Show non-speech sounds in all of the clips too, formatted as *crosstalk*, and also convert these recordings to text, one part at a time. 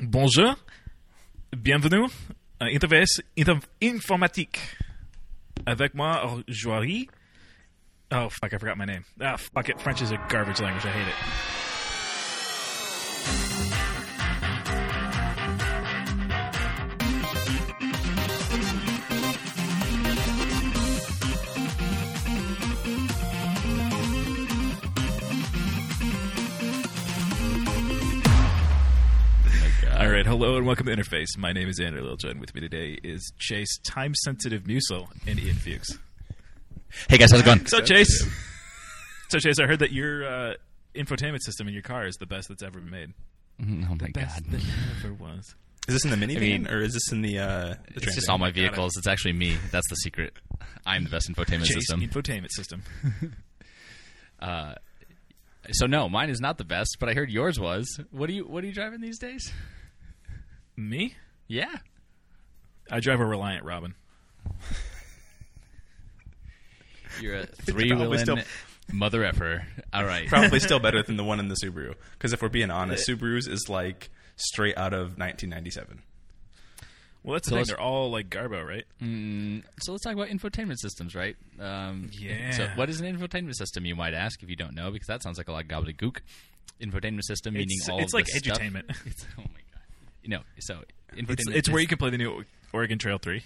Bonjour, bienvenue à Interface Inter- Informatique. Avec moi aujourd'hui. Oh, fuck, I forgot my name. Ah, fuck it. French is a garbage language. I hate it. Hello and welcome to Interface. My name is Andrew Lilja, and with me today is Chase, time sensitive Musel, and Ian Fuchs. Hey guys, how's it going? So, Chase. So, Chase, I heard that your uh, infotainment system in your car is the best that's ever been made. Oh my Best god. that ever was. Is this in the minivan mean, or is this in the uh the It's just all my Got it. vehicles. It's actually me. That's the secret. I'm the best infotainment Chase system. infotainment system. *laughs* Uh, so no, mine is not the best, but I heard yours was. What are you what are you driving these days? Me? Yeah. I drive a Reliant Robin. You're a *laughs* three wheeling still- mother effer. All right. Probably still better *laughs* than the one in the Subaru. Because if we're being honest, Subarus is like straight out of 1997. Well, that's the So thing. let's- They're all like Garbo, right? Mm, so let's talk about infotainment systems, right? Um, Yeah. So what is an infotainment system? You might ask if you don't know, because that sounds like a lot of gobbledygook. Infotainment system meaning It's, all it's of like the stuff- edutainment. *laughs* It's, oh my know, so. It's, it's where you can play the new Oregon Trail 3.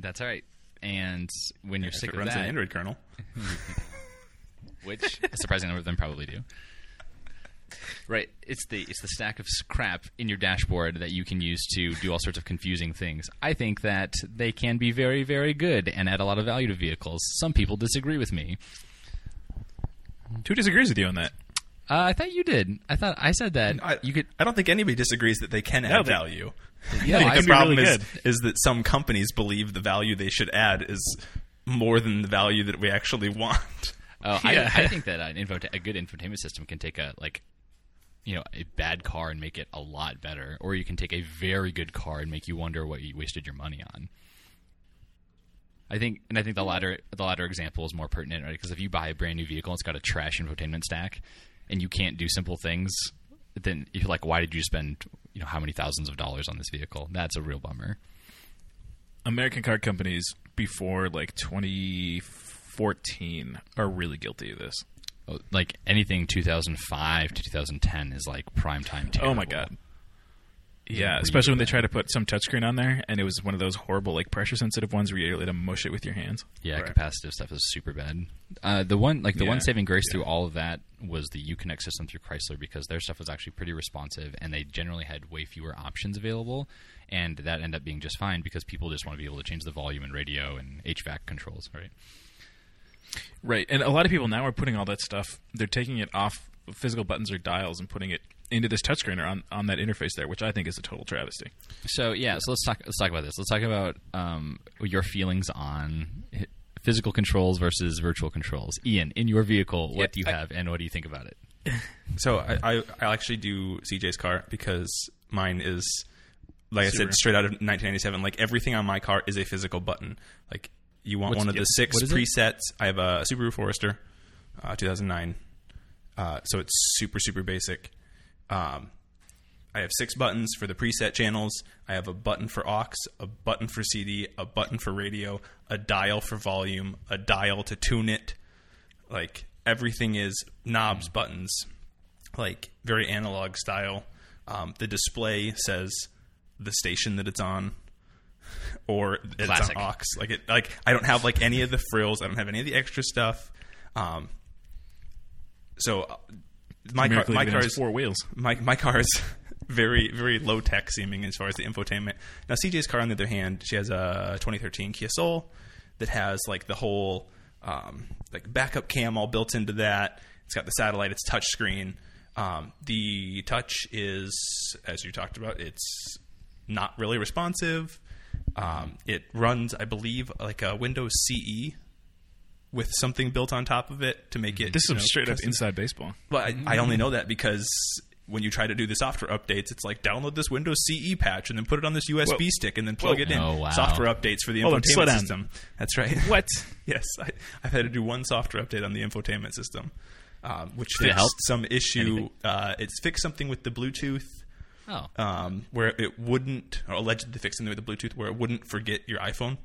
That's all right. And when you're If sick it of runs that, an Android kernel. *laughs* which a surprising number of them probably do. Right, it's the it's the stack of scrap in your dashboard that you can use to do all sorts of confusing things. I think that they can be very very good and add a lot of value to vehicles. Some people disagree with me. Who disagrees with you on that? Uh, I thought you did. I thought I said that I, you could. I don't think anybody disagrees that they can add No, value. Yeah, *laughs* they the problem really is, good. is that some companies believe the value they should add is more than the value that we actually want. Oh, Yeah. I, I think that an info, a good infotainment system can take a like, you know, a bad car and make it a lot better, or you can take a very good car and make you wonder what you wasted your money on. I think, and I think the latter the latter example is more pertinent, right? Because if you buy a brand new vehicle and it's got a trash infotainment stack, and you can't do simple things, then you're like, why did you spend you know how many thousands of dollars on this vehicle? That's a real bummer. American car companies before like 2014 are really guilty of this. Oh, Like anything 2005 to 2010 is like prime time. Terrible. Oh my god. Yeah, especially when they try to put some touchscreen on there, and it was one of those horrible, like pressure sensitive ones where you had to mush it with your hands. Yeah, Right. capacitive stuff is super bad. Uh, the one, like the Yeah. one saving grace through all of that was the Uconnect system through Chrysler because their stuff was actually pretty responsive, and they generally had way fewer options available, and that ended up being just fine because people just want to be able to change the volume and radio and HVAC controls, right? Right, and a lot of people now are putting all that stuff. They're taking it off physical buttons or dials and putting it into this touchscreen or on, on that interface there, which I think is a total travesty. So yeah, so let's talk. Let's talk about this. Let's talk about um, your feelings on physical controls versus virtual controls. Ian, in your vehicle, what Yeah, do you I- have, and what do you think about it? *laughs* So I, I, I actually do CJ's car because mine is, like I said, straight out of 1997. Like everything on my car is a physical button. Like you want What's- one of the six what is it? presets. I have a Subaru Forester, uh, 2009. Uh, so it's super super basic. Um, I have six buttons for the preset channels. I have a button for aux, a button for CD, a button for radio, a dial for volume, a dial to tune it. Like everything is knobs, buttons, like very analog style. Um, the display says the station that it's on, or it's Classic. on aux. Like it, like I don't have like any of the frills. I don't have any of the extra stuff. Um, so uh, my car, my car is four wheels. my my car is *laughs* very very low tech seeming as far as the infotainment. Now CJ's car on the other hand, she has a 2013 Kia Soul that has like the whole um, like backup cam all built into that. It's got the satellite. It's touchscreen. Um, the touch is as you talked about. It's not really responsive. Um, it runs, I believe, like a Windows CE with something built on top of it to make it. This is you some know, straight up inside baseball. well, I, I only know that because when you try to do the software updates, it's like download this Windows CE patch and then put it on this USB Whoa. stick and then plug Whoa. it in. Oh, wow. Software updates for the Hold on, slow infotainment down. system. That's right. *laughs* What? yes, I, I've had to do one software update on the infotainment system, um, which Did fixed some issue. Uh, it's fixed something with the Bluetooth. Oh. um, where it wouldn't, or allegedly fixing with the Bluetooth, where it wouldn't forget your iPhone.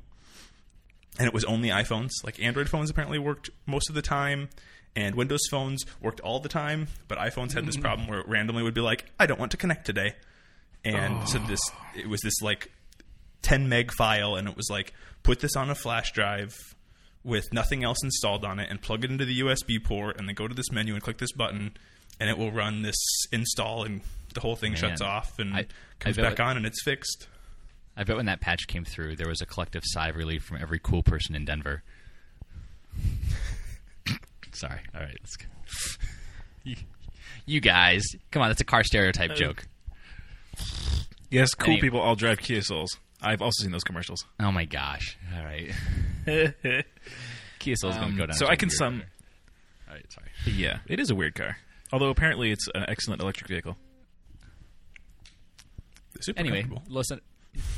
And it was only iPhones. Like Android phones apparently worked most of the time, and Windows phones worked all the time. But iPhones had this mm. problem where it randomly would be like, "I don't want to connect today," and so this it was this like 10 meg file, and it was like, put this on a flash drive with nothing else installed on it, and plug it into the USB port, and then go to this menu and click this button, and it will run this install, and the whole thing shuts off and I- comes I back it- on, and it's fixed. I bet when that patch came through, there was a collective sigh of relief from every cool person in Denver. *laughs* Sorry. All right. Let's go. you, *laughs* you guys, come on. That's a car stereotype joke. Yes, cool Anyway. people all drive Kia Souls. I've also seen those commercials. Oh my gosh. All right. *laughs* Kia Soul's going Um, to go down. so I I a can weird sum- All right. Sorry. Yeah, it is a weird car. Although apparently it's an excellent electric vehicle. Super Anyway, comfortable. low, cen-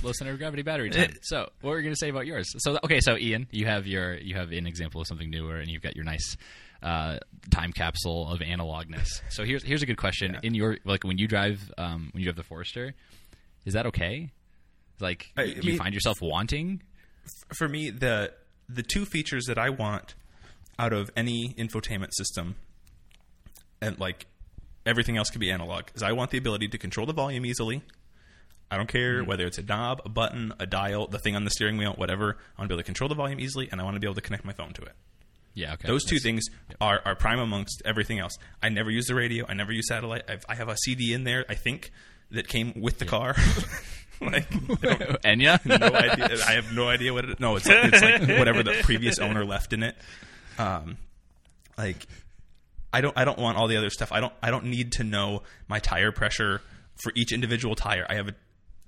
low center of gravity battery time. so, what were you going to say about yours? So, okay, so Ian, you have your you have an example of something newer, and you've got your nice uh, time capsule of analogness. *laughs* So here's here's a good question: in your like when you drive um, when you have the Forester, is that okay? Like, I- I do you find yourself wanting? for me, the the two features that I want out of any infotainment system, and like everything else can be analog, is I want the ability to control the volume easily. I don't care whether it's a knob, a button, a dial, the thing on the steering wheel, whatever. I want to be able to control the volume easily, and I want to be able to connect my phone to it. Yeah, okay. Those two That's- things are, are prime amongst everything else. I never use the radio. I never use satellite. I've, I have a CD in there, I think, that came with the car. *laughs* *laughs* like, Enya. *laughs* no idea. I have no idea what it. No, it's like, it's like whatever the previous owner left in it. Um, like I don't I don't want all the other stuff. I don't I don't need to know my tire pressure for each individual tire. I have a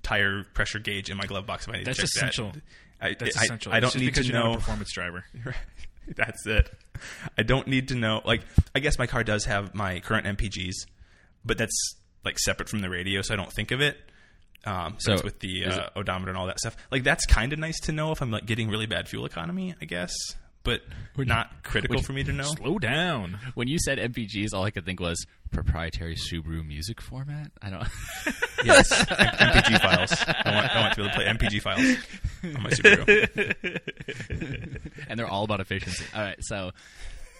tire pressure gauge in my glove box. If I need That's to check essential. that. I, That's I, essential. I don't need to know. performance driver. *laughs* That's it. I don't need to know. Like, I guess my car does have my current MPGs, but that's like separate from the radio, so I don't think of it. Um, so with the uh, odometer and all that stuff. Like, that's kind of nice to know if I'm like getting really bad fuel economy, I guess, but not critical for me to know. Slow down. When you said MPGs, all I could think was proprietary Subaru music format. I don't. *laughs* Yes, MPG *laughs* files. I want, I want to be able to play MPG files on my Subaru. and they're all about efficiency. All right, so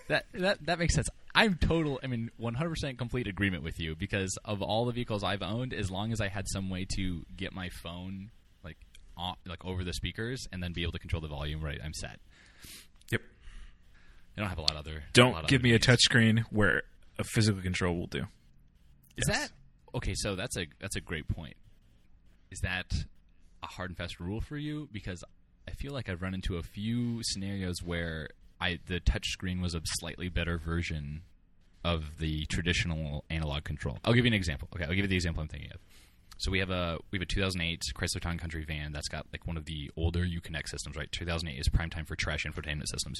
that that that makes sense. I'm total. I mean, 100% complete agreement with you because of all the vehicles I've owned, as long as I had some way to get my phone like on, like over the speakers and then be able to control the volume, right? I'm set. Yep. I don't have a lot of other. a lot Don't of give other me a needs. touchscreen where a physical control will do. Is Yes. that okay? So that's a that's a great point. Is that a hard and fast rule for you? Because I feel like I've run into a few scenarios where I the touchscreen was a slightly better version of the traditional analog control. I'll give you an example. Okay, I'll give you the example I'm thinking of. So we have a we have a 2008 Chrysler Town Country van that's got like one of the older Uconnect systems. Right, 2008 is prime time for trash infotainment systems.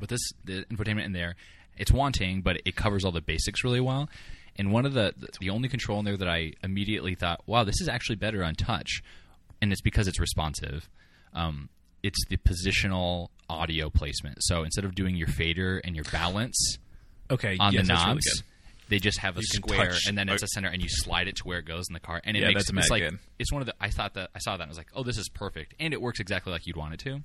But this the infotainment in there, it's wanting, but it covers all the basics really well. And one of the the only control in there that I immediately thought, wow, this is actually better on touch, and it's because it's responsive. Um, it's the positional audio placement. So instead of doing your fader and your balance Okay, on yes, the really knobs, good. they just have a You square, touch- and then it's a center, and you slide it to where it goes in the car, and it Yeah, makes it's like good. it's one of the. I thought that I saw that and I was like, oh, this is perfect, and it works exactly like you'd want it to.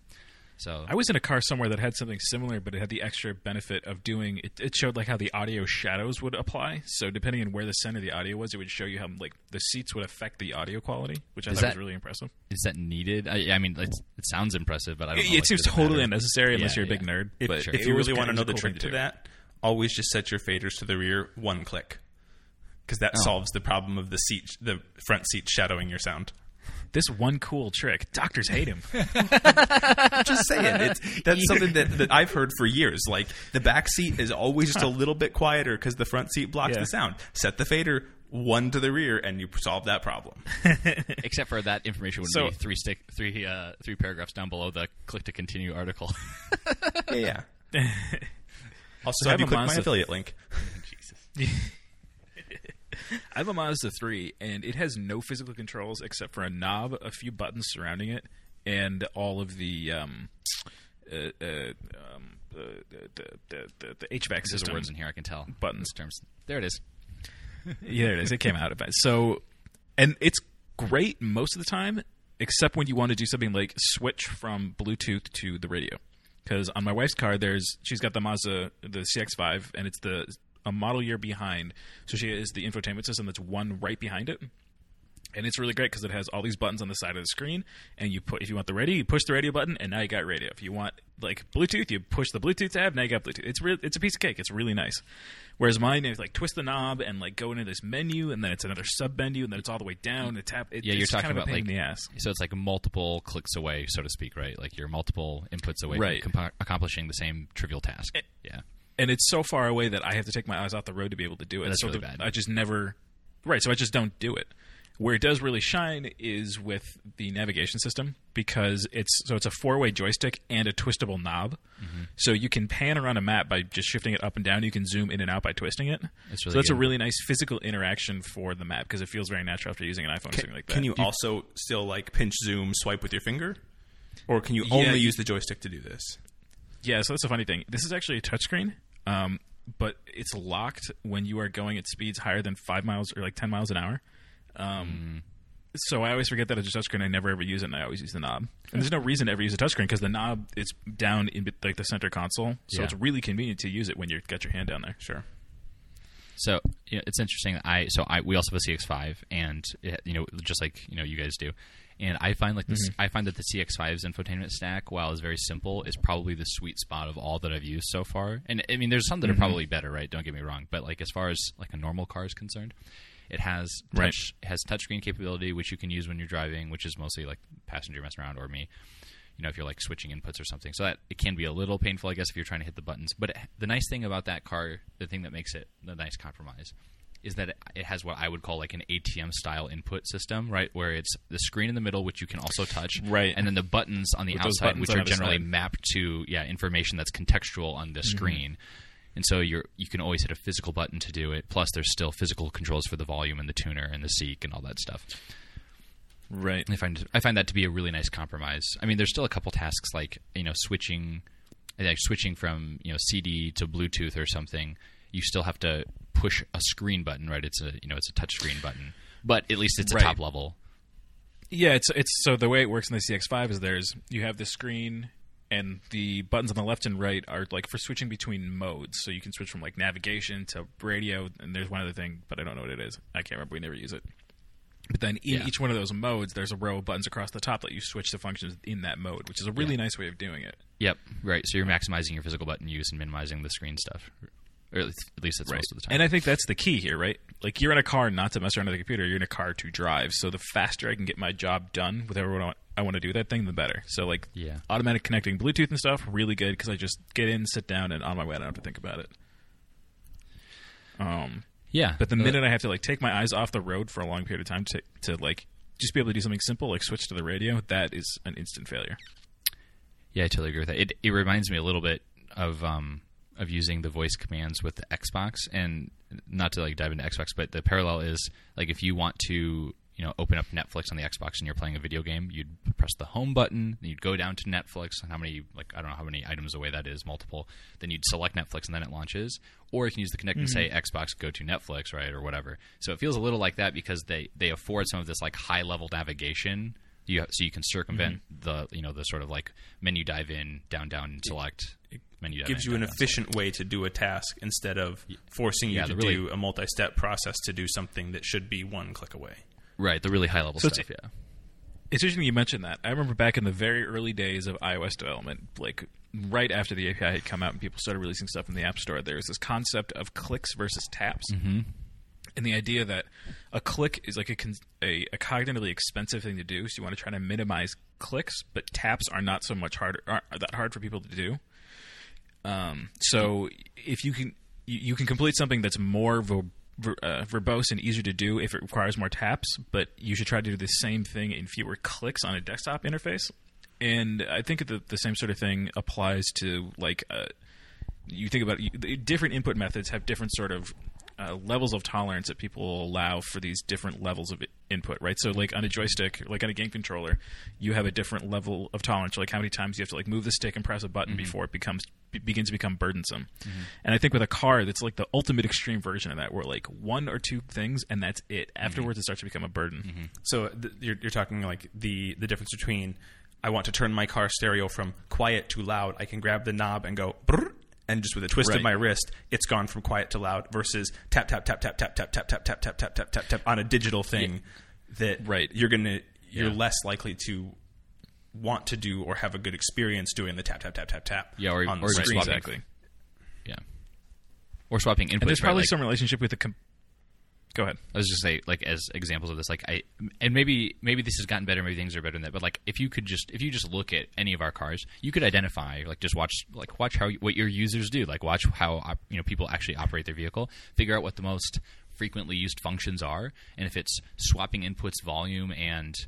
So I was in a car somewhere that had something similar, but it had the extra benefit of doing. It, it showed like how the audio shadows would apply. So depending on where the center of the audio was, it would show you how like the seats would affect the audio quality, which I Is thought that- was really impressive. is that needed? I, I mean, it's, it sounds impressive, but I don't. It, know, it like, seems totally matter? unnecessary unless Yeah, you're a big yeah. nerd. If, but if you really want to know the was cool trick to that, always just set your faders to the rear one click, because that oh. solves the problem of the seat, the front seat shadowing your sound. This one cool trick, doctors hate him. *laughs* Just saying, it's, that's *laughs* something that, that I've heard for years. Like the back seat is always just a little bit quieter because the front seat blocks Yeah. the sound. Set the fader one to the rear, and you solve that problem. *laughs* Except for that information would So- be three stick, three uh, three paragraphs down below the click to continue article. yeah, yeah. Also, So I have you have a click my affiliate link? Jesus. I have a Mazda 3, and it has no physical controls except for a knob, a few buttons surrounding it, and all of the um, uh, uh, um, uh, the, the, the, the HVAC There's system. words in here I can tell. Buttons. Terms. There it is. *laughs* yeah, there it is. It came out of it. So and it's great most of the time, except when you want to do something like switch from Bluetooth to the radio. Because on my wife's car, there's she's got the Mazda the CX-5, and it's the a model year behind, so she has the infotainment system that's one right behind it. And it's really great because it has all these buttons on the side of the screen, and you put if you want the radio, you push the radio button, and now you got radio. If you want like Bluetooth, you push the Bluetooth tab, now you got Bluetooth. It's real, it's a piece of cake. It's really nice. Whereas mine is like twist the knob and like go into this menu, and then it's another sub menu, and then it's all the way down. The tap. It, Yeah, you're talking kind of about like in the ass. So it's like multiple clicks away, so to speak, right? Like you're multiple inputs away Right. from comp- accomplishing the same trivial task. Eh. yeah. And it's so far away that I have to take my eyes off the road to be able to do it. That's so really the- bad. I just never, right? So I just don't do it. Where it does really shine is with the navigation system because it's so it's a four way joystick and a twistable knob. Mm-hmm. So you can pan around a map by just shifting it up and down. You can zoom in and out by twisting it. It's so really that's a really nice physical interaction for the map because it feels very natural after using an iPhone or something like that. Can you also still like pinch zoom swipe with your finger, or can you Yeah, only you- use the joystick to do this? Yeah, so that's a funny thing. This is actually a touchscreen, um, but it's locked when you are going at speeds higher than five miles or like ten miles an hour. Um, So I always forget that it's a touchscreen. I never ever use it, and I always use the knob. And there's no reason to ever use a touchscreen because the knob is down in like the center console, so Yeah. it's really convenient to use it when you've got your hand down there. Sure. So you know, it's interesting. I so I we also have a CX5, and it, you know, just like you know, you guys do. And I find like this. Mm-hmm. I find that the CX5's infotainment stack, while it's very simple, is probably the sweet spot of all that I've used so far. And I mean, there's some that are mm-hmm. probably better, right? Don't get me wrong, but like as far as like a normal car is concerned, it has touch, Right. it has touchscreen capability, which you can use when you're driving, which is mostly like passenger messing around or me. You know, if you're like switching inputs or something, so that it can be a little painful, I guess, if you're trying to hit the buttons. But it, the nice thing about that car, the thing that makes it the nice compromise, is that it, has what I would call like an ATM style input system, right? Where it's the screen in the middle, which you can also touch, Right. and then the buttons on the With outside, which are generally mapped to yeah information that's contextual on the Mm-hmm. screen. And so you're you can always hit a physical button to do it. Plus, there's still physical controls for the volume and the tuner and the seek and all that stuff. Right. I find I find that to be a really nice compromise. I mean, there's still a couple tasks like you know switching, like switching from you know CD to Bluetooth or something. You still have to push a screen button, right? It's a you know it's a touch screen button, but at least it's a Right. top level. Yeah, it's it's so the way it works in the CX5 is there's you have the screen and the buttons on the left and right are like for switching between modes. So you can switch from like navigation to radio and there's one other thing, but I don't know what it is. I can't remember. We never use it. But then in Yeah. each one of those modes, there's a row of buttons across the top that you switch to functions in that mode, which is a really nice way of doing it. Yep, right. So you're maximizing your physical button use and minimizing the screen stuff, or at least, at least that's most of the time. And I think that's the key here, right? Like you're in a car not to mess around with the computer. You're in a car to drive. So the faster I can get my job done with everyone I- I want to do that thing, the better. So like Yeah. automatic connecting Bluetooth and stuff, really good because I just get in, sit down, and on my way I don't have to think about it. Um, yeah, but the Uh, minute I have to like take my eyes off the road for a long period of time to to like just be able to do something simple like switch to the radio, that is an instant failure. Yeah, I totally agree with that. It it reminds me a little bit of um of using the voice commands with the Xbox, and not to like dive into Xbox, but the parallel is like if you want to you know open up Netflix on the Xbox and you're playing a video game, you'd press the home button, then you'd go down to Netflix, and how many like I don't know how many items away that is, multiple. Then you'd select Netflix and then it launches, or you can use the Kinect and say mm-hmm. Xbox go to Netflix, right, or whatever. So it feels a little like that because they they afford some of this like high level navigation you so you can circumvent the you know the sort of like menu dive in down down and select menu dive gives in, you an down, down, efficient way to do a task instead of forcing you Yeah, to really- do a multi-step process to do something that should be one click away. right the really high level So stuff yeah It's interesting you mentioned that. I remember back in the very early days of iOS development, like right after the API had come out and people started releasing stuff in the App Store, there was this concept of clicks versus taps. Mm-hmm. And the idea that a click is like a, a, a cognitively expensive thing to do, so you want to try to minimize clicks, but taps are not so much harder, are, that hard for people to do. Um, so if you can, you, you can complete something that's more vo- uh, verbose and easier to do if it requires more taps, but you should try to do the same thing in fewer clicks on a desktop interface. And I think that the same sort of thing applies to like uh, you think about the different input methods have different sort of uh, levels of tolerance that people allow for these different levels of input, right? So, like on a joystick, like on a game controller, you have a different level of tolerance. Like how many times you have to like move the stick and press a button before it becomes be- begins to become burdensome. Mm-hmm. And I think with a car, that's like the ultimate extreme version of that, where like one or two things and that's it. Mm-hmm. Afterwards, it starts to become a burden. So th- you're, you're talking like the the difference between I want to turn my car stereo from quiet to loud. I can grab the knob and go. And just with a twist of my wrist, it's gone from quiet to loud. Versus tap tap tap tap tap tap tap tap tap tap tap tap tap tap on a digital thing that Right. you're gonna you're Yeah. less likely to want to do or have a good experience doing the tap tap tap tap tap. Yeah, or- on the or screen. swapping. Exactly. Yeah. Or swapping inputs. And there's right? probably Like- some relationship with the. Com- Go ahead. I was just say like as examples of this, like I and maybe maybe this has gotten better, maybe things are better than that. But like if you could just if you just look at any of our cars, you could identify like just watch like watch how what your users do, like watch how you know people actually operate their vehicle, figure out what the most frequently used functions are, and if it's swapping inputs, volume, and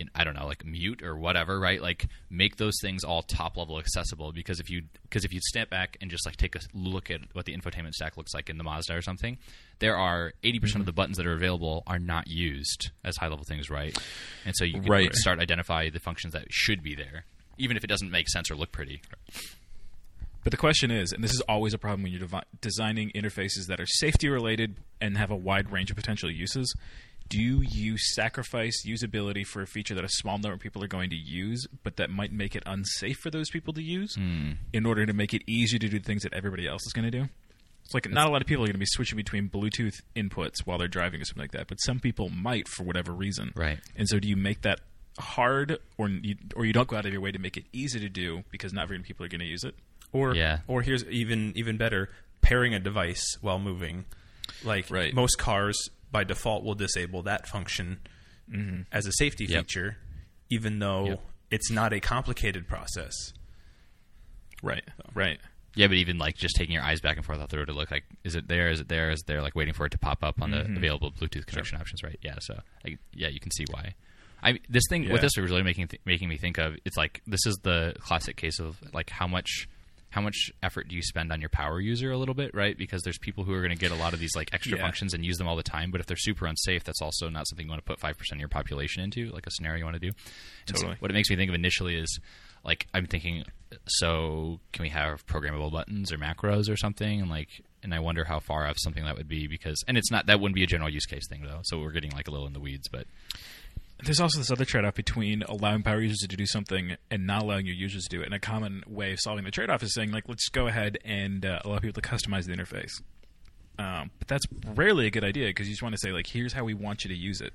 you know, I don't know, like mute or whatever, right? Like make those things all top level accessible because if you because if you step back and just like take a look at what the infotainment stack looks like in the Mazda or something, there are 80% of mm-hmm. the buttons that are available are not used as high level things, right? And so you can Right. start identify the functions that should be there, even if it doesn't make sense or look pretty. But the question is, and this is always a problem when you're devi- designing interfaces that are safety related and have a wide range of potential uses. Do you sacrifice usability for a feature that a small number of people are going to use, but that might make it unsafe for those people to use hmm. in order to make it easier to do things that everybody else is going to do? It's like not a lot of people are going to be switching between Bluetooth inputs while they're driving or something like that, but some people might for whatever reason. Right. And so, do you make that hard, or you, or you don't go out of your way to make it easy to do because not very many people are going to use it? Or Yeah. or here's even even better, pairing a device while moving. Like Right. most cars by default will disable that function mm-hmm. as a safety Yep. feature, even though Yep. it's not a complicated process. Right. Right. Yeah, but even like just taking your eyes back and forth out the road to look like, is it there? Is it there? Is it there? Like waiting for it to pop up on the mm-hmm. available Bluetooth connection options, right? Yeah, so I, yeah, you can see why. I this thing Yeah. what this was really making th- making me think of it's like this is the classic case of like how much how much effort do you spend on your power user a little bit, right? Because there's people who are going to get a lot of these like extra Yeah. functions and use them all the time, but if they're super unsafe, that's also not something you want to put five percent of your population into, like a scenario you want to do. And so Totally. what it makes me think of initially is like I'm thinking, so can we have programmable buttons or macros or something? And like, and I wonder how far off something that would be because, and it's not that wouldn't be a general use case thing though. So we're getting like a little in the weeds, but There's also this other trade off between allowing power users to do something and not allowing your users to do it. And a common way of solving the trade off is saying, like, let's go ahead and uh, allow people to customize the interface. Um, but that's rarely a good idea because you just want to say, like, here's how we want you to use it.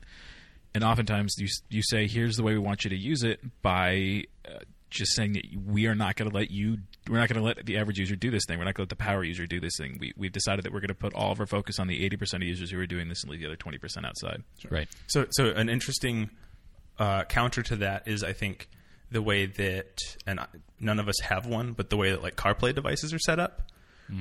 And oftentimes you, you say, here's the way we want you to use it by uh, just saying that we are not going to let you, we're not going to let the average user do this thing. We're not going to let the power user do this thing. We, we've decided that we're going to put all of our focus on the 80% of users who are doing this and leave the other 20% outside. right. So, so an interesting uh, counter to that is, I think, the way that, and none of us have one, but the way that like CarPlay devices are set up,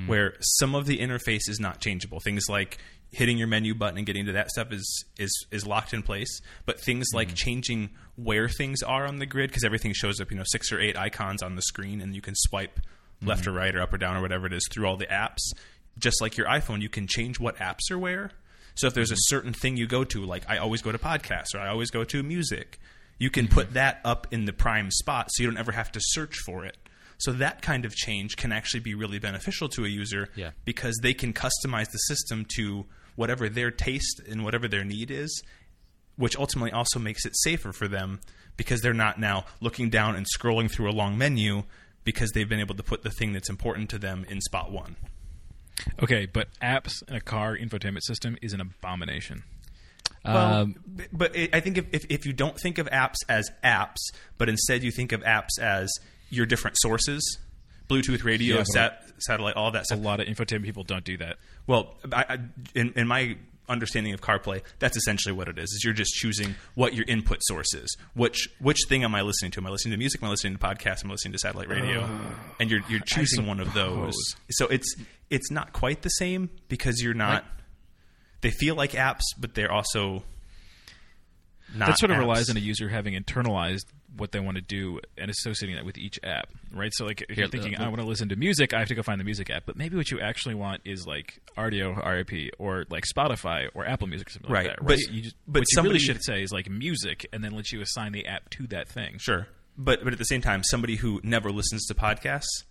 where some of the interface is not changeable. Things like hitting your menu button and getting to that stuff is is is locked in place. But things like mm-hmm. changing where things are on the grid, because everything shows up, you know, six or eight icons on the screen, and you can swipe left mm-hmm. or right or up or down or whatever it is through all the apps. Just like your iPhone, you can change what apps are where. So if there's a mm-hmm. certain thing you go to, like I always go to podcasts or I always go to music, you can put that up in the prime spot so you don't ever have to search for it. So that kind of change can actually be really beneficial to a user Yeah. because they can customize the system to whatever their taste and whatever their need is, which ultimately also makes it safer for them because they're not now looking down and scrolling through a long menu because they've been able to put the thing that's important to them in spot one. Okay, but apps in a car infotainment system is an abomination. Well, Um, but I think if, if, if you don't think of apps as apps, but instead you think of apps as your different sources, Bluetooth radio, Yeah, sat, satellite, all that A lot of infotainment people don't do that. Well, I, I, in, in my understanding of CarPlay, that's essentially what it is. Is you're just choosing what your input source is. Which which thing am I listening to? Am I listening to music? Am I listening to podcasts? Am I listening to satellite radio? Uh, and you're you're choosing one of those. So it's it's not quite the same because you're not. They feel like apps, but they're also not. that sort of apps. relies on a user having internalized what they want to do and associating that with each app, right? So, like, if you're thinking, I want to listen to music, I have to go find the music app. But maybe what you actually want is like Rdio, RIP, or like Spotify or Apple Music, or something Right, like that, but- you just, but what you really somebody- should say is like music, and then let you assign the app to that thing. Sure, but but at the same time, somebody who never listens to podcasts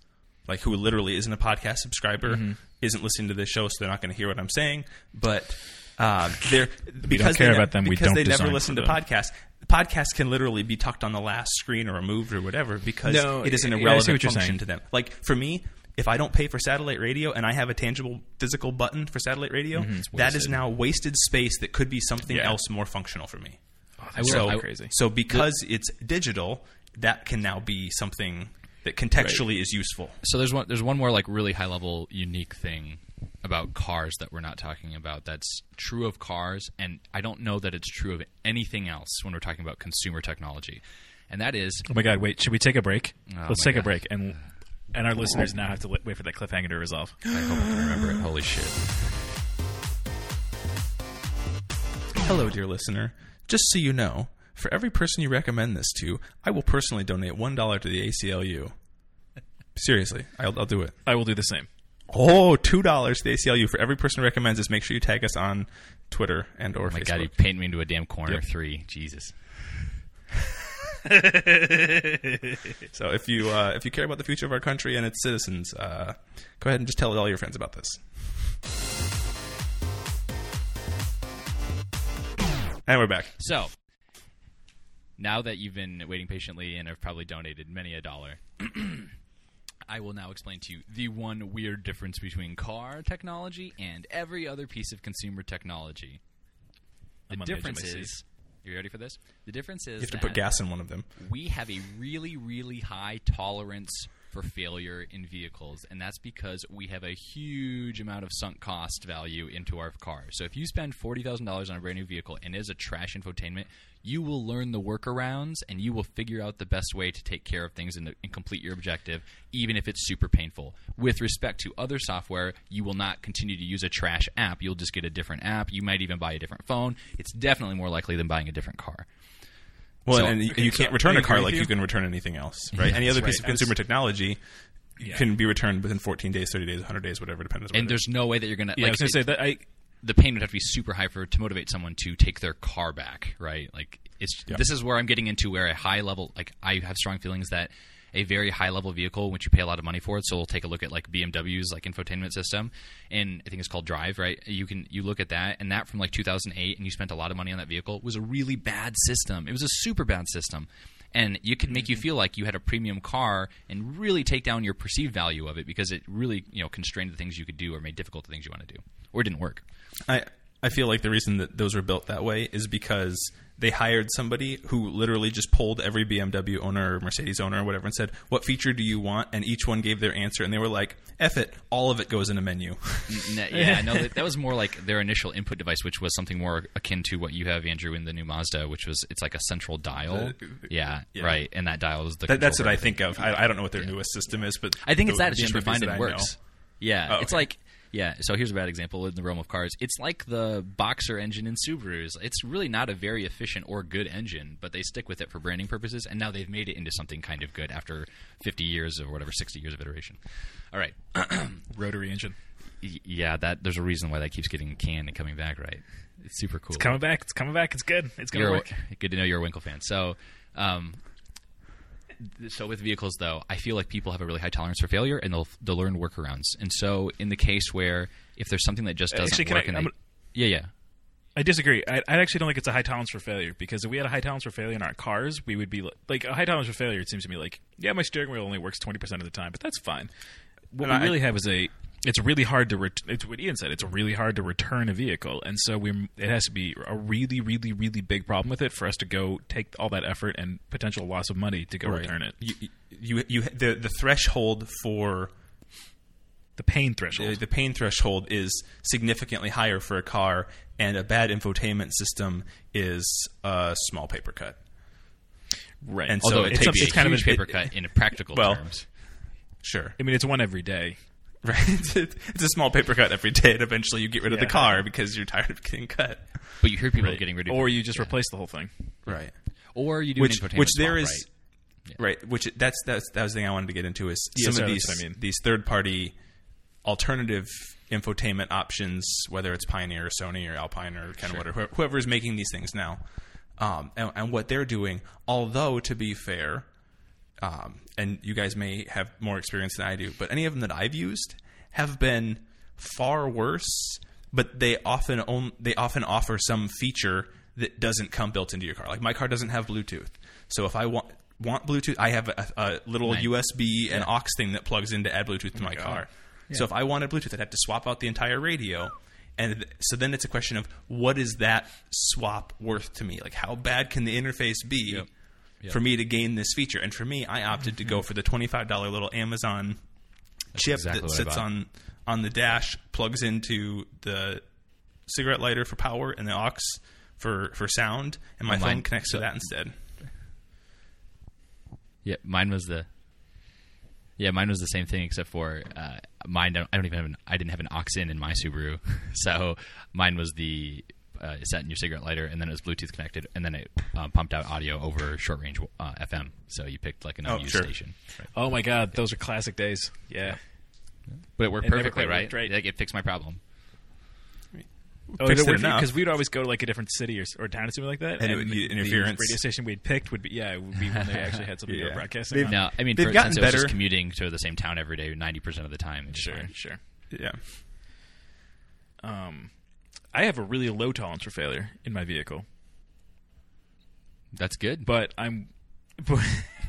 like who literally isn't a podcast subscriber, Mm-hmm. isn't listening to this show, so they're not going to hear what I'm saying. But uh, they're because care they, ne- about them, we because don't they never listen to them. podcasts. Podcasts can literally be tucked on the last screen or removed or whatever because No, it is an I- I see irrelevant what you're function saying. to them. Like for me, if I don't pay for satellite radio and I have a tangible physical button for satellite radio, that is now wasted space that could be something Yeah. else more functional for me. I will- So I- crazy. So because it's digital, that can now be something that contextually is useful. so there's one there's one more like really high level unique thing about cars that we're not talking about that's true of cars and I don't know that it's true of anything else when we're talking about consumer technology. And that is Oh my god! Wait, should we take a break? Oh Let's my take a break, and and our listeners now have to li- wait for that cliffhanger to resolve. I hope I can remember it. Holy shit. Hello, dear listener. Just so you know, for every person you recommend this to, I will personally donate one dollar to the ACLU. Seriously, I'll, I'll do it. I will do the same. Oh, two dollars to the ACLU for every person who recommends this. Make sure you tag us on Twitter and or Oh my Facebook. god, you paint me into a damn corner. Yep. Three. Jesus. *laughs* So if you uh, if you care about the future of our country and its citizens, uh, go ahead and just tell all your friends about this. And we're back. So, now that you've been waiting patiently and have probably donated many a dollar, *clears throat* I will now explain to you the one weird difference between car technology and every other piece of consumer technology. The I'm on the edge of difference seat. is, you ready for this? The difference is You have to that put gas in one of them. we have a really, really high tolerance for failure in vehicles, and that's because we have a huge amount of sunk cost value into our car. So if you spend forty thousand dollars on a brand new vehicle and it is a trash infotainment, you will learn the workarounds and you will figure out the best way to take care of things and, and complete your objective, even if it's super painful. With respect to other software, you will not continue to use a trash app. You'll just get a different app. You might even buy a different phone. It's definitely more likely than buying a different car. Well, So- and you, you can't return a car like you. you. can return anything else, right? Yeah, Any other piece right. of consumer technology Yeah. can be returned within 14 days, 30 days, 100 days, whatever, depends. And there's no way that you're gonna. Yeah, I was gonna say that I. the pain would have to be super high for to motivate someone to take their car back, right? Like it's Yeah. this is where I'm getting into where a high level like I have strong feelings that a very high level vehicle, which you pay a lot of money for it, so we'll take a look at like BMW's like infotainment system, and I think it's called iDrive, right? You can you look at that, and that from like 2008, and you spent a lot of money on that vehicle was a really bad system. It was a super bad system. And it could make you mm-hmm. feel like you had a premium car and really take down your perceived value of it because it really, you know, constrained the things you could do or made difficult the things you want to do, or it didn't work. I I feel like the reason that those were built that way is because they hired somebody who literally just pulled every BMW owner or Mercedes owner or whatever and said, "What feature do you want?" And each one gave their answer, and they were like, "F it, all of it goes in a menu." *laughs* Yeah, no, that, that was more like their initial input device, which was something more akin to what you have, Andrew, in the new Mazda, which was it's like a central dial. yeah, yeah. right, and that dial is the. That, that's what I think of. I, I don't know what their newest system is, but I think it's that. It's just refined and it I know. works. Yeah, Oh, it's like yeah. So here's a bad example in the realm of cars. It's like the Boxer engine in Subarus. It's really not a very efficient or good engine, but they stick with it for branding purposes, and now they've made it into something kind of good after 50 years or whatever, 60 years of iteration. All right. *clears throat* Rotary engine. Y- yeah, that there's a reason why that keeps getting canned and coming back, right? It's super cool. It's coming back. It's coming back. It's good. It's gonna work. good to know you're a Wankel fan. So, um, so with vehicles though, I feel like people have a really high tolerance for failure, and they'll they'll learn workarounds. And so, in the case where if there's something that just uh, doesn't Actually, work, I- and I'm they, yeah, yeah, I disagree. I, I actually don't think it's a high tolerance for failure because if we had a high tolerance for failure in our cars, we would be li- like a high tolerance for failure. It seems to me like yeah, my steering wheel only works twenty percent of the time, but that's fine. What And we I- really have is a. It's really hard to. Ret- it's what Ian said. It's really hard to return a vehicle, and so we. It has to be a really, really, really big problem with it for us to go take all that effort and potential loss of money to go Right. return it. You, you, you, the the threshold for The pain threshold. the pain threshold is significantly higher for a car, and a bad infotainment system is a small paper cut. right. and although so it it takes takes- a it's kind of a- paper *laughs* cut in a practical well, terms. Sure, I mean, it's one every day. *laughs* right? it's a small paper cut every day, and eventually you get rid of the car because you're tired of getting cut. But you hear people Right. getting rid of it. or you just replace the whole thing. Right. or you do which an infotainment which there swap, is right? right. which that's that's that was the thing I wanted to get into is Yeah, some sorry, of these I mean. these third party alternative infotainment options, whether it's Pioneer or Sony or Alpine or kind Sure. of whatever whoever is making these things now, um, and, and what they're doing. Although to be fair, um, and you guys may have more experience than I do, but any of them that I've used have been far worse. But they often own, they often offer some feature that doesn't come built into your car. Like my car doesn't have Bluetooth, so if I want want Bluetooth, I have a, a little Nice. USB and aux thing that plugs in to add Bluetooth to my God. car. So if I wanted Bluetooth, I'd have to swap out the entire radio. And so then it's a question of what is that swap worth to me? Like how bad can the interface be Yep. Yep. for me to gain this feature? And for me, I opted to go for the twenty-five dollar little Amazon chip exactly that sits on on the dash, plugs into the cigarette lighter for power and the aux for for sound, and my Oh, phone connects to that instead. Yeah, mine was the. Yeah, mine was the same thing except for uh, mine. Don't, I don't even have an. I didn't have an aux in in my Subaru, *laughs* so mine was the uh, set in your cigarette lighter, and then it was Bluetooth connected, and then it uh, pumped out audio over short range uh, FM. So you picked like an Oh, unused sure. station, right. Oh my god, those are classic days. Yeah. but it worked It perfectly, right? worked right. Like it fixed my problem. Oh, Fixed it it would because we'd always go to like a different city or, or town or something like that, And it would be the interference. radio station we'd picked would be yeah, it would be when they actually had *laughs* something they Yeah. were broadcasting. They've- on. No, I mean, They've for, gotten since it was just better. commuting to the same town every day, ninety percent of the time. sure, fine. sure. Yeah. Um, I have a really low tolerance for failure in my vehicle, That's good. but I'm. *laughs*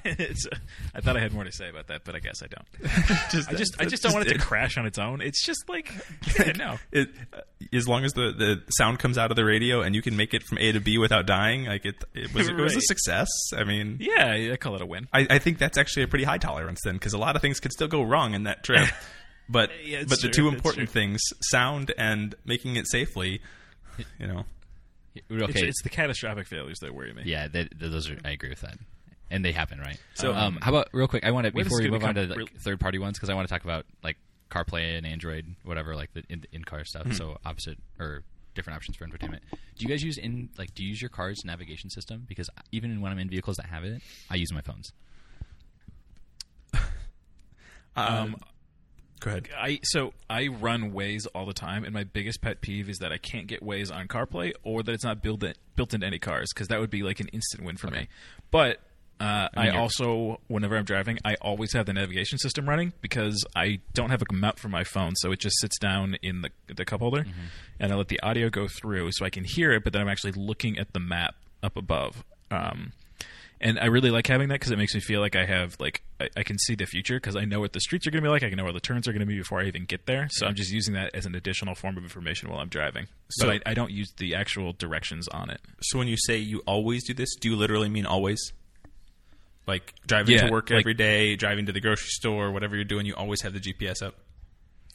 But it's, I thought I had more to say about that, but I guess I don't. *laughs* Just, I just I just don't want it to crash on its own. It's just like *laughs* yeah, no. It, uh, as long as the, the sound comes out of the radio and you can make it from A to B without dying, like it, it was it was a success. I mean, Yeah, I call it a win. I, I think that's actually a pretty high tolerance then, because a lot of things could still go wrong in that trip. But Yeah, it's but the two important true. things, sound and making it safely, *laughs* you know. okay, It's, it's the catastrophic failures that worry me. Yeah, that, that- those are. I agree with that, and they happen, right? So, um, how about real quick? I want to before we move on to become like, real- third party ones because I want to talk about like CarPlay and Android, whatever, like the in, car stuff. Hmm. So opposite or different options for entertainment. Do you guys use in like do you use your car's navigation system? Because even when I'm in vehicles that have it, I use my phones. *laughs* Um, go ahead. I so I run Waze all the time, and my biggest pet peeve is that I can't get Waze on CarPlay or that it's not built in, built into any cars because that would be like an instant win for me. But uh, I, mean, you're- also, whenever I'm driving, I always have the navigation system running because I don't have a map for my phone, so it just sits down in the the cup holder, and I let the audio go through so I can hear it, but then I'm actually looking at the map up above. Um, and I really like having that because it makes me feel like I have like I, I can see the future because I know what the streets are going to be like. I can know where the turns are going to be before I even get there. So I'm just using that as an additional form of information while I'm driving. So- but I, I don't use the actual directions on it. So when you say you always do this, do you literally mean always? Like driving Yeah, to work like- every day, driving to the grocery store, whatever you're doing, you always have the GPS up.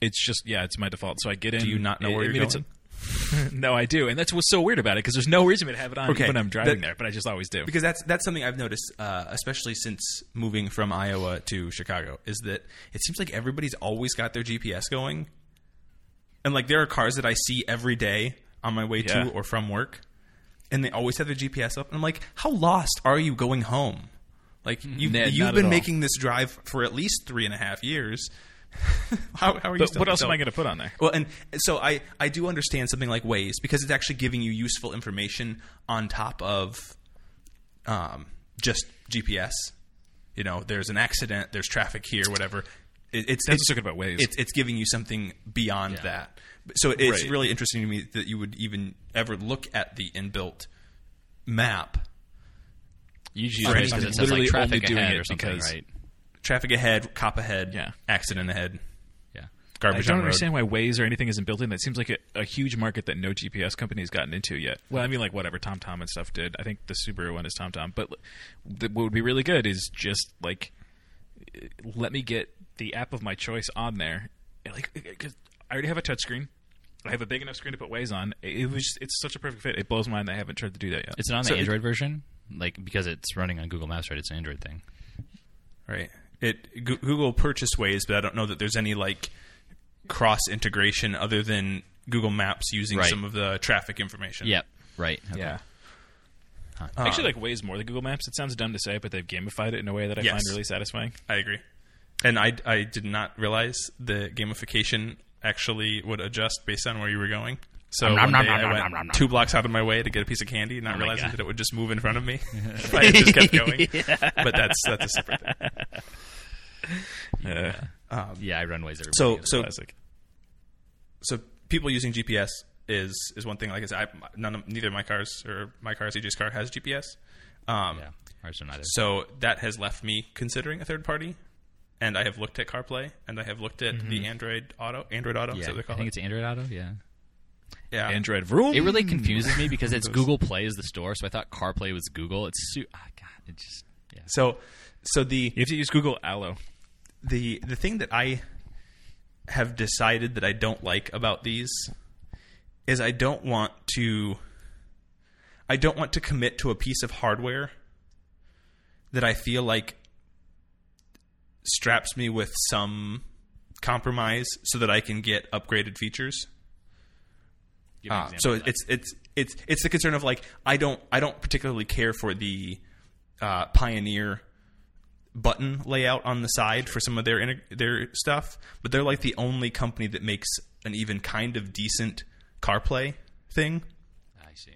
It's just yeah, it's my default. So I get in. Do you not know where I you're mean, it's- going? *laughs* no, I do, and that's what's so weird about it because there's no reason to have it on Okay, when I'm driving that- there, but I just always do. because that's that's something I've noticed, uh, especially since moving from Iowa to Chicago, is that it seems like everybody's always got their GPS going, and like there are cars that I see every day on my way Yeah. to or from work, and they always have their GPS up, and I'm like, how lost are you going home? Like you've Nah, you've been making this drive for at least three and a half years. *laughs* how, how are you? What else so- am I going to put on there? well, and so I, I do understand something like Waze because it's actually giving you useful information on top of um, just GPS. You know, there's an accident, there's traffic here, whatever. It, it's That's good about Waze. It's, it's giving you something beyond Yeah. that. So it's Right. really interesting to me that you would even ever look at the inbuilt map, usually For use it any- because it says like traffic ahead or something, because- right? Traffic ahead, cop ahead, Yeah. accident ahead, Yeah. Garbage I don't on road. understand why Waze or anything isn't built in. That seems like a, a huge market that no GPS company has gotten into yet. Well, I mean, like whatever TomTom and stuff did. I think the Subaru one is TomTom, but the, what would be really good is just like let me get the app of my choice on there. And, Like, uh, 'cause I already have a touchscreen. I have a big enough screen to put Waze on. It it was just, it's such a perfect fit. It blows my mind that I haven't tried to do that yet. It's not on So the it- Android version, like because it's running on Google Maps, right? It's an Android thing. Right. It Google purchased Waze, but I don't know that there's any like cross integration other than Google Maps using Right. some of the traffic information. Yep. Right. Okay. yeah. Uh, I actually like Waze more than Google Maps. It sounds dumb to say, but they've gamified it in a way that I Yes. find really satisfying. I agree. And I, I did not realize the gamification actually would adjust based on where you were going. So Nom, nom, day nom, I went two blocks out of my way to get a piece of candy, not my realizing that it would just move in front of me. *laughs* if I just kept going. *laughs* But that's that's a separate thing. *laughs* Uh, Um, Yeah, I run Waze everybody. so so classic. so people using GPS is is one thing. Like I said, I, none of neither of my cars or my car, CJ's car, has GPS. Um, yeah, ours don't either. So that has left me considering a third party, and I have looked at CarPlay and I have looked at the Android Auto. Android Auto, is yeah, that what they I think it? it's Android Auto. Yeah, yeah, Android vroom. it really confuses me because it's *laughs* Google Play is the store, so I thought CarPlay was Google. It's su- ah, God, it just yeah. So so the You have to use Google Allo. the the thing that I have decided that I don't like about these is I don't want to I don't want to commit to a piece of hardware that I feel like straps me with some compromise so that I can get upgraded features. Uh, so it's it's it's it's the concern of like I don't I don't particularly care for the uh, Pioneer button layout on the side for some of their their stuff, but they're like the only company that makes an even kind of decent CarPlay thing. I see.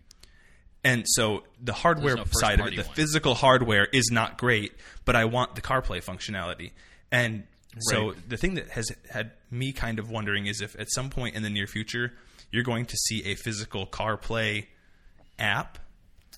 And so the hardware no side of it, the one. physical hardware is not great, but I want the CarPlay functionality. And so the thing that has had me kind of wondering is if at some point in the near future you're going to see a physical CarPlay app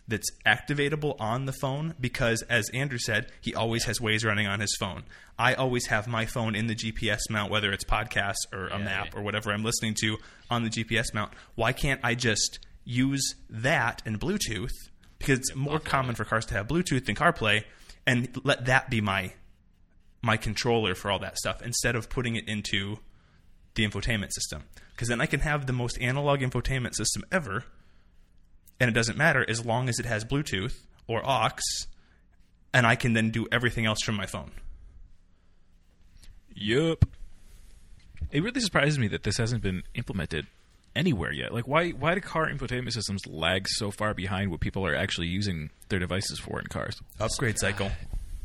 that's activatable on the phone because as Andrew said, he always has Waze running on his phone. I always have my phone in the GPS mount whether it's podcasts or a Yeah, map or whatever I'm listening to on the GPS mount. Why can't I just use that and Bluetooth because it's more common for cars to have Bluetooth than CarPlay and let that be my my controller for all that stuff instead of putting it into the infotainment system because then I can have the most analog infotainment system ever and it doesn't matter as long as it has Bluetooth or aux and I can then do everything else from my phone. Yup. It really surprises me that this hasn't been implemented anywhere yet. Like, why why do car infotainment systems lag so far behind what people are actually using their devices for in cars? Upgrade cycle.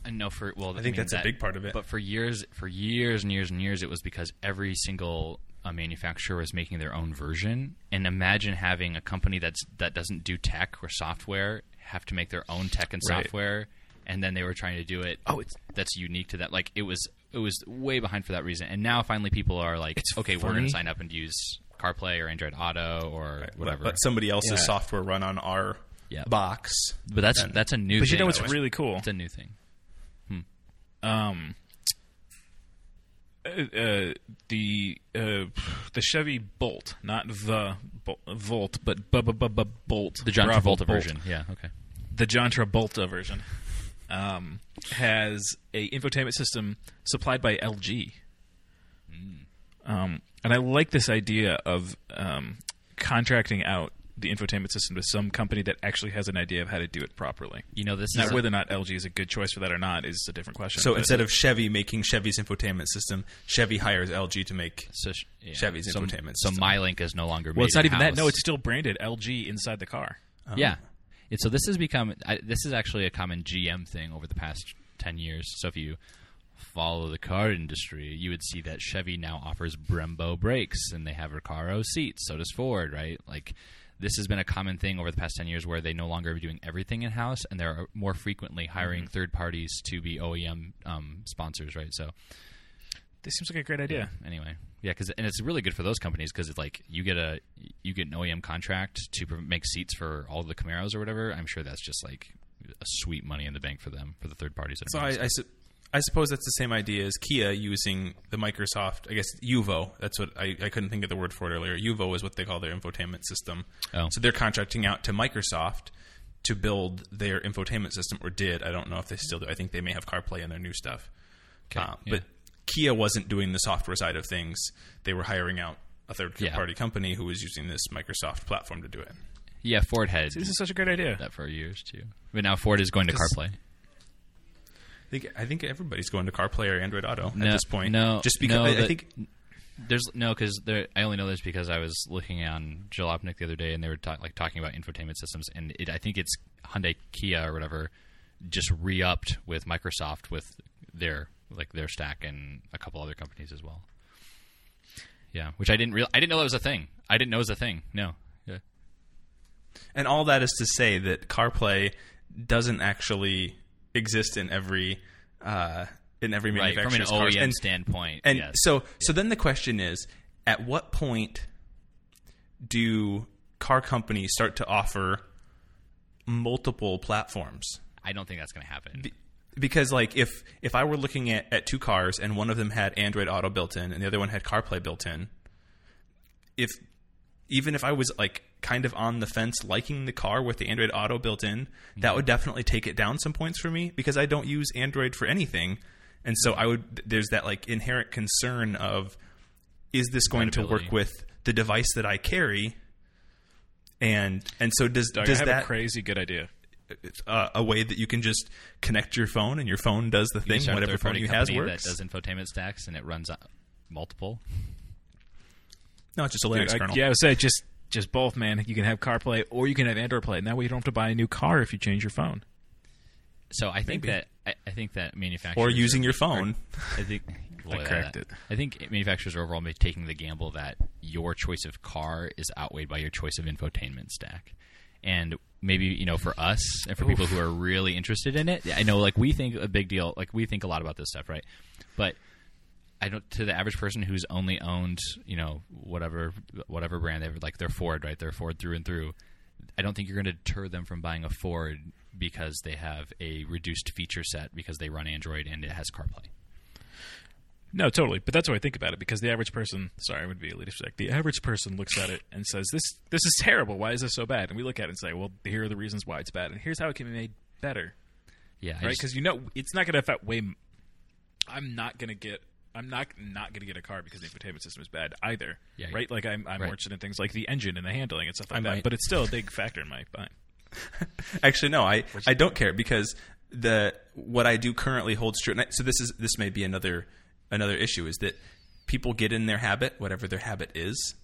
I know for well, I think that's a big part of it. But for years, for years and years and years, it was because every single uh, manufacturer was making their own version. And imagine having a company that's that doesn't do tech or software have to make their own tech and Right. software, and then they were trying to do it. Oh, it's- that's unique to that. Like it was, it was way behind for that reason. And now finally, people are like, It's okay, we're going to sign up and use CarPlay or Android Auto or whatever. Let somebody else's Yeah. software run on our Yeah. box. but that's and- that's a new. Thing. But you know what's really cool? It's a new thing. um, uh, uh, the uh, the Chevy Bolt, not the Volt, but bu- bu- bu- Bolt, The John Bravo Travolta Bolt. version. Yeah. Okay. the John Travolta version, um, has a infotainment system supplied by LG. Um, and I like this idea of um, contracting out the infotainment system to some company that actually has an idea of how to do it properly. You know this Now, is a- whether or not LG is a good choice for that or not is a different question. So but- instead of Chevy making Chevy's infotainment system, Chevy hires LG to make So yeah. Chevy's so, infotainment So system. MyLink is no longer. well, it's not made even that. No, it's still branded LG inside the car. Oh. yeah. It, so this has become. I, this is actually a common GM thing over the past ten years. So if you follow the car industry, you would see that Chevy now offers Brembo brakes and they have Recaro seats. So does Ford, right? Like this has been a common thing over the past ten years where they no longer are doing everything in house and they're more frequently hiring third parties to be OEM um, sponsors, right? So This seems like a great idea. anyway yeah because and it's really good for those companies because it's like you get a you get an OEM contract to make seats for all the Camaros or whatever I'm sure that's just like a sweet money in the bank for them for the third parties that So I, I, su- I suppose that's the same idea as Kia using the Microsoft. I guess Uvo. That's what I, I couldn't think of the word for it earlier. Uvo is what they call their infotainment system. Oh. So they're contracting out to Microsoft to build their infotainment system, or did. I don't know if they still do. I think they may have CarPlay in their new stuff. Okay, Uh, yeah. But Kia wasn't doing the software side of things. They were hiring out a third Yeah. party company who was using this Microsoft platform to do it. yeah Ford had This is such a great idea. that for years too but now Ford is going to CarPlay I think I think everybody's going to CarPlay or Android Auto No, at this point. no, just because no, I, I think There's no because there. I only know this because I was looking on Jalopnik the other day, and they were ta- like talking about infotainment systems, and it, I think it's Hyundai, Kia, or whatever, just re-upped with Microsoft with their like their stack and a couple other companies as well. Yeah, which I didn't real I didn't know that was a thing. I didn't know it was a thing. No. Yeah. And all that is to say that CarPlay doesn't actually exist in every uh, in every Right, from an. OEM And- standpoint. And yes. so, so then the question is, at what point do car companies start to offer multiple platforms? I don't think that's going to happen. Because, like, if if I were looking at, at two cars and one of them had Android Auto built in and the other one had CarPlay built in, if even if I was like kind of on the fence liking the car with the Android Auto built in, that would definitely take it down some points for me because I don't use Android for anything. And so I would there's that like inherent concern of is this going to work with the device that I carry? And and so does Doug, does I have that a crazy good idea. uh, a way that you can just connect your phone and your phone does the You thing whatever phone you has works? That does infotainment stacks and it runs uh, multiple. No, it's just a Linux Dude, I- yeah, I would say just just both, man. You can have CarPlay or you can have Android Play, and that way you don't have to buy a new car if you change your phone. So I think Maybe. that I, I think that manufacturers Or using are- your phone. I think well, *laughs* I yeah, cracked that- it. I think manufacturers are overall taking the gamble that your choice of car is outweighed by your choice of infotainment stack. And maybe you know, for us and for people who are really interested in it, I know like we think a big deal, like we think a lot about this stuff, right? But I don't to the average person who's only owned, you know, whatever whatever brand they've like they're Ford, right? They're Ford through and through. I don't think you're going to deter them from buying a Ford because they have a reduced feature set because they run Android and it has CarPlay. No, totally. But that's what I think about it because the average person, sorry, I would be a leader sec. The average person looks at it and says, "This this is terrible. Why is this so bad?" And we look at it and say, "Well, here are the reasons why it's bad, and here's how it can be made better." Yeah, right? Because you know it's not going to affect way. m- I'm not going to get. I'm not not going to get a car because the infotainment system is bad either. Yeah, right. Like I'm, I'm more right. interested in things like the engine and the handling and stuff like I that. might- But it's still a big factor in my mind. *laughs* Actually, no, I, I don't care because the what I do currently holds true. And I, so this is this may be another another issue is that people get in their habit, whatever their habit is,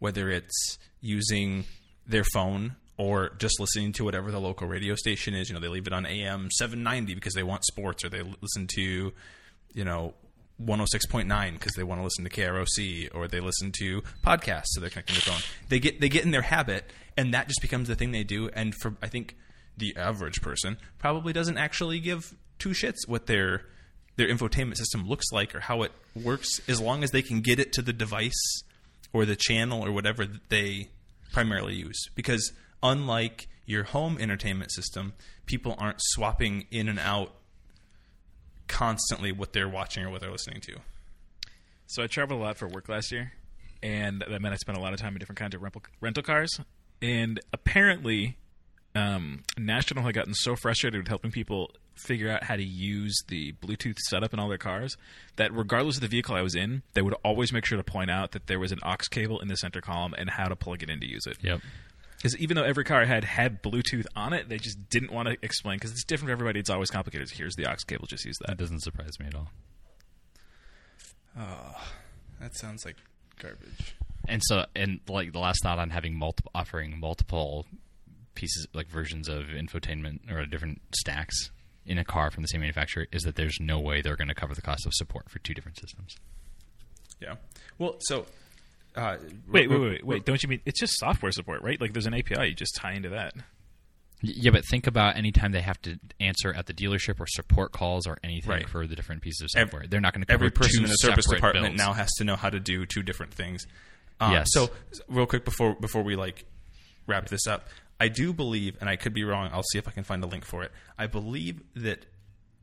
whether it's using their phone or just listening to whatever the local radio station is. You know, they leave it on AM 790 because they want sports, or they listen to, you know. 106.9 because they want to listen to KROC or they listen to podcasts so they're connecting their phone. They get they get in their habit and that just becomes the thing they do and for I think the average person probably doesn't actually give two shits what their their infotainment system looks like or how it works as long as they can get it to the device or the channel or whatever that they primarily use because unlike your home entertainment system people aren't swapping in and out constantly what they're watching or what they're listening to So I traveled a lot for work last year, and that meant I spent a lot of time in different kinds of rental, rental cars. And apparently, um, National had gotten so frustrated with helping people figure out how to use the Bluetooth setup in all their cars that regardless of the vehicle I was in, they would always make sure to point out that there was an aux cable in the center column and how to plug it in to use it. Yep. Because even though every car I had had Bluetooth on it, they just didn't want to explain because it's different for everybody. It's always complicated. Here's the aux cable. Just use That that. doesn't surprise me at all. Oh, that sounds like garbage And so, and like the last thought on having multiple, offering multiple pieces, like versions of infotainment or different stacks in a car from the same manufacturer, is that there's no way they're going to cover the cost of support for two different systems. yeah well so uh, Wait, wait, wait, wait, wait. Don't you mean it's just software support, right? Like there's an API, you just tie into that. Yeah, but think about anytime they have to answer at the dealership or support calls or anything Right. for the different pieces of Ev- software. They're not going to every person two in the service department bills. now has to know how to do two different things. Um, Yes. So, real quick before before we like wrap this up, I do believe, and I could be wrong. I'll see if I can find a link for it. I believe that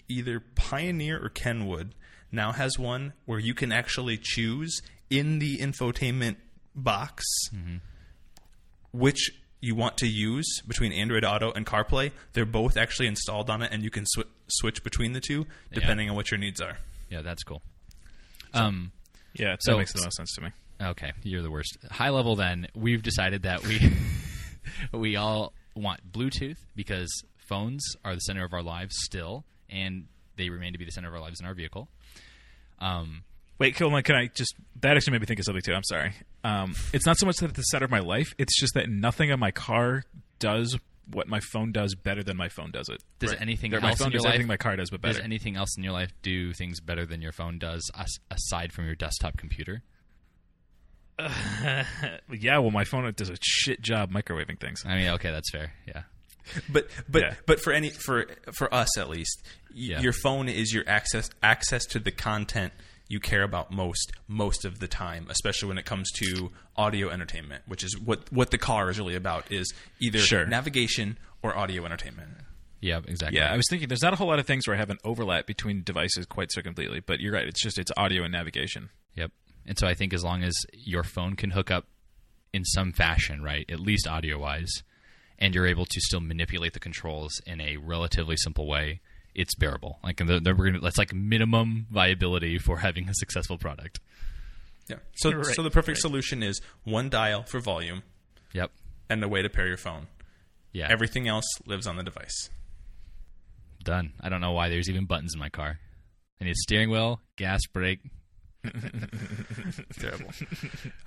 either Pioneer or Kenwood now has one where you can actually choose in the infotainment box Mm-hmm. which you want to use between Android Auto and CarPlay. They're both actually installed on it, and you can swi switch between the two depending on what your needs are. Yeah, that's cool. Um, Yeah, So- that makes the most sense to me. Okay, you're the worst. High level, then we've decided that we *laughs* we all want Bluetooth because phones are the center of our lives still, and they remain to be the center of our lives in our vehicle. Um, Wait, Kilman, can I just? That actually made me think of something too. I'm sorry. Um, it's not so much that it's the center of my life. It's just that nothing on my car does what my phone does better than my phone does it. does anything Or my else phone in your does life? everything my car does, but does anything else in your life do things better than your phone does, as, aside from your desktop computer? *laughs* yeah, well, my phone does a shit job microwaving things. I mean, okay, that's fair. Yeah. But but Yeah. but for any for for us at least, y- Yeah. your phone is your access access to the content you care about most most of the time, especially when it comes to audio entertainment, which is what what the car is really about is either Sure. navigation or audio entertainment. Yeah, exactly. Yeah, I was thinking there's not a whole lot of things where I have an overlap between devices quite so completely, but you're right. It's just it's audio and navigation. Yep. And so I think as long as your phone can hook up in some fashion, right, at least audio wise, and you're able to still manipulate the controls in a relatively simple way, it's bearable. Like the, the, we're gonna, that's like minimum viability for having a successful product. Yeah. So *laughs* Right, so the perfect solution is one dial for volume Yep. and a way to pair your phone. Yeah. Everything else lives on the device. done. I don't know why there's even buttons in my car. I need a steering wheel, gas, brake. *laughs* Terrible.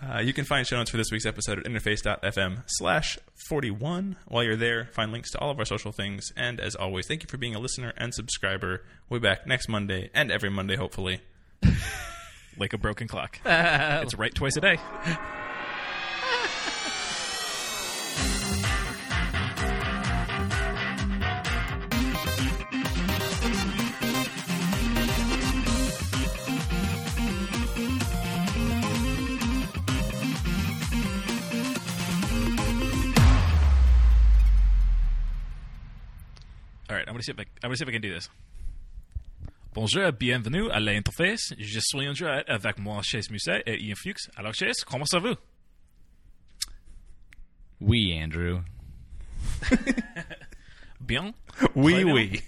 uh, you can find show notes for this week's episode at interface.fm slash 41. While you're there, find links to all of our social things. And as always, thank you for being a listener and subscriber. We'll be back next Monday and every Monday, hopefully. *laughs* Like a broken clock. *laughs* it's right twice a day. I'm gonna see if I, I'm gonna see if I can do this. Bonjour, bienvenue à l'interface. Je suis en direct avec moi, Chase Musset et Ian Fuchs. Alors, Chase, comment ça va? We, Andrew. *laughs* Bien? Oui, Play now. oui.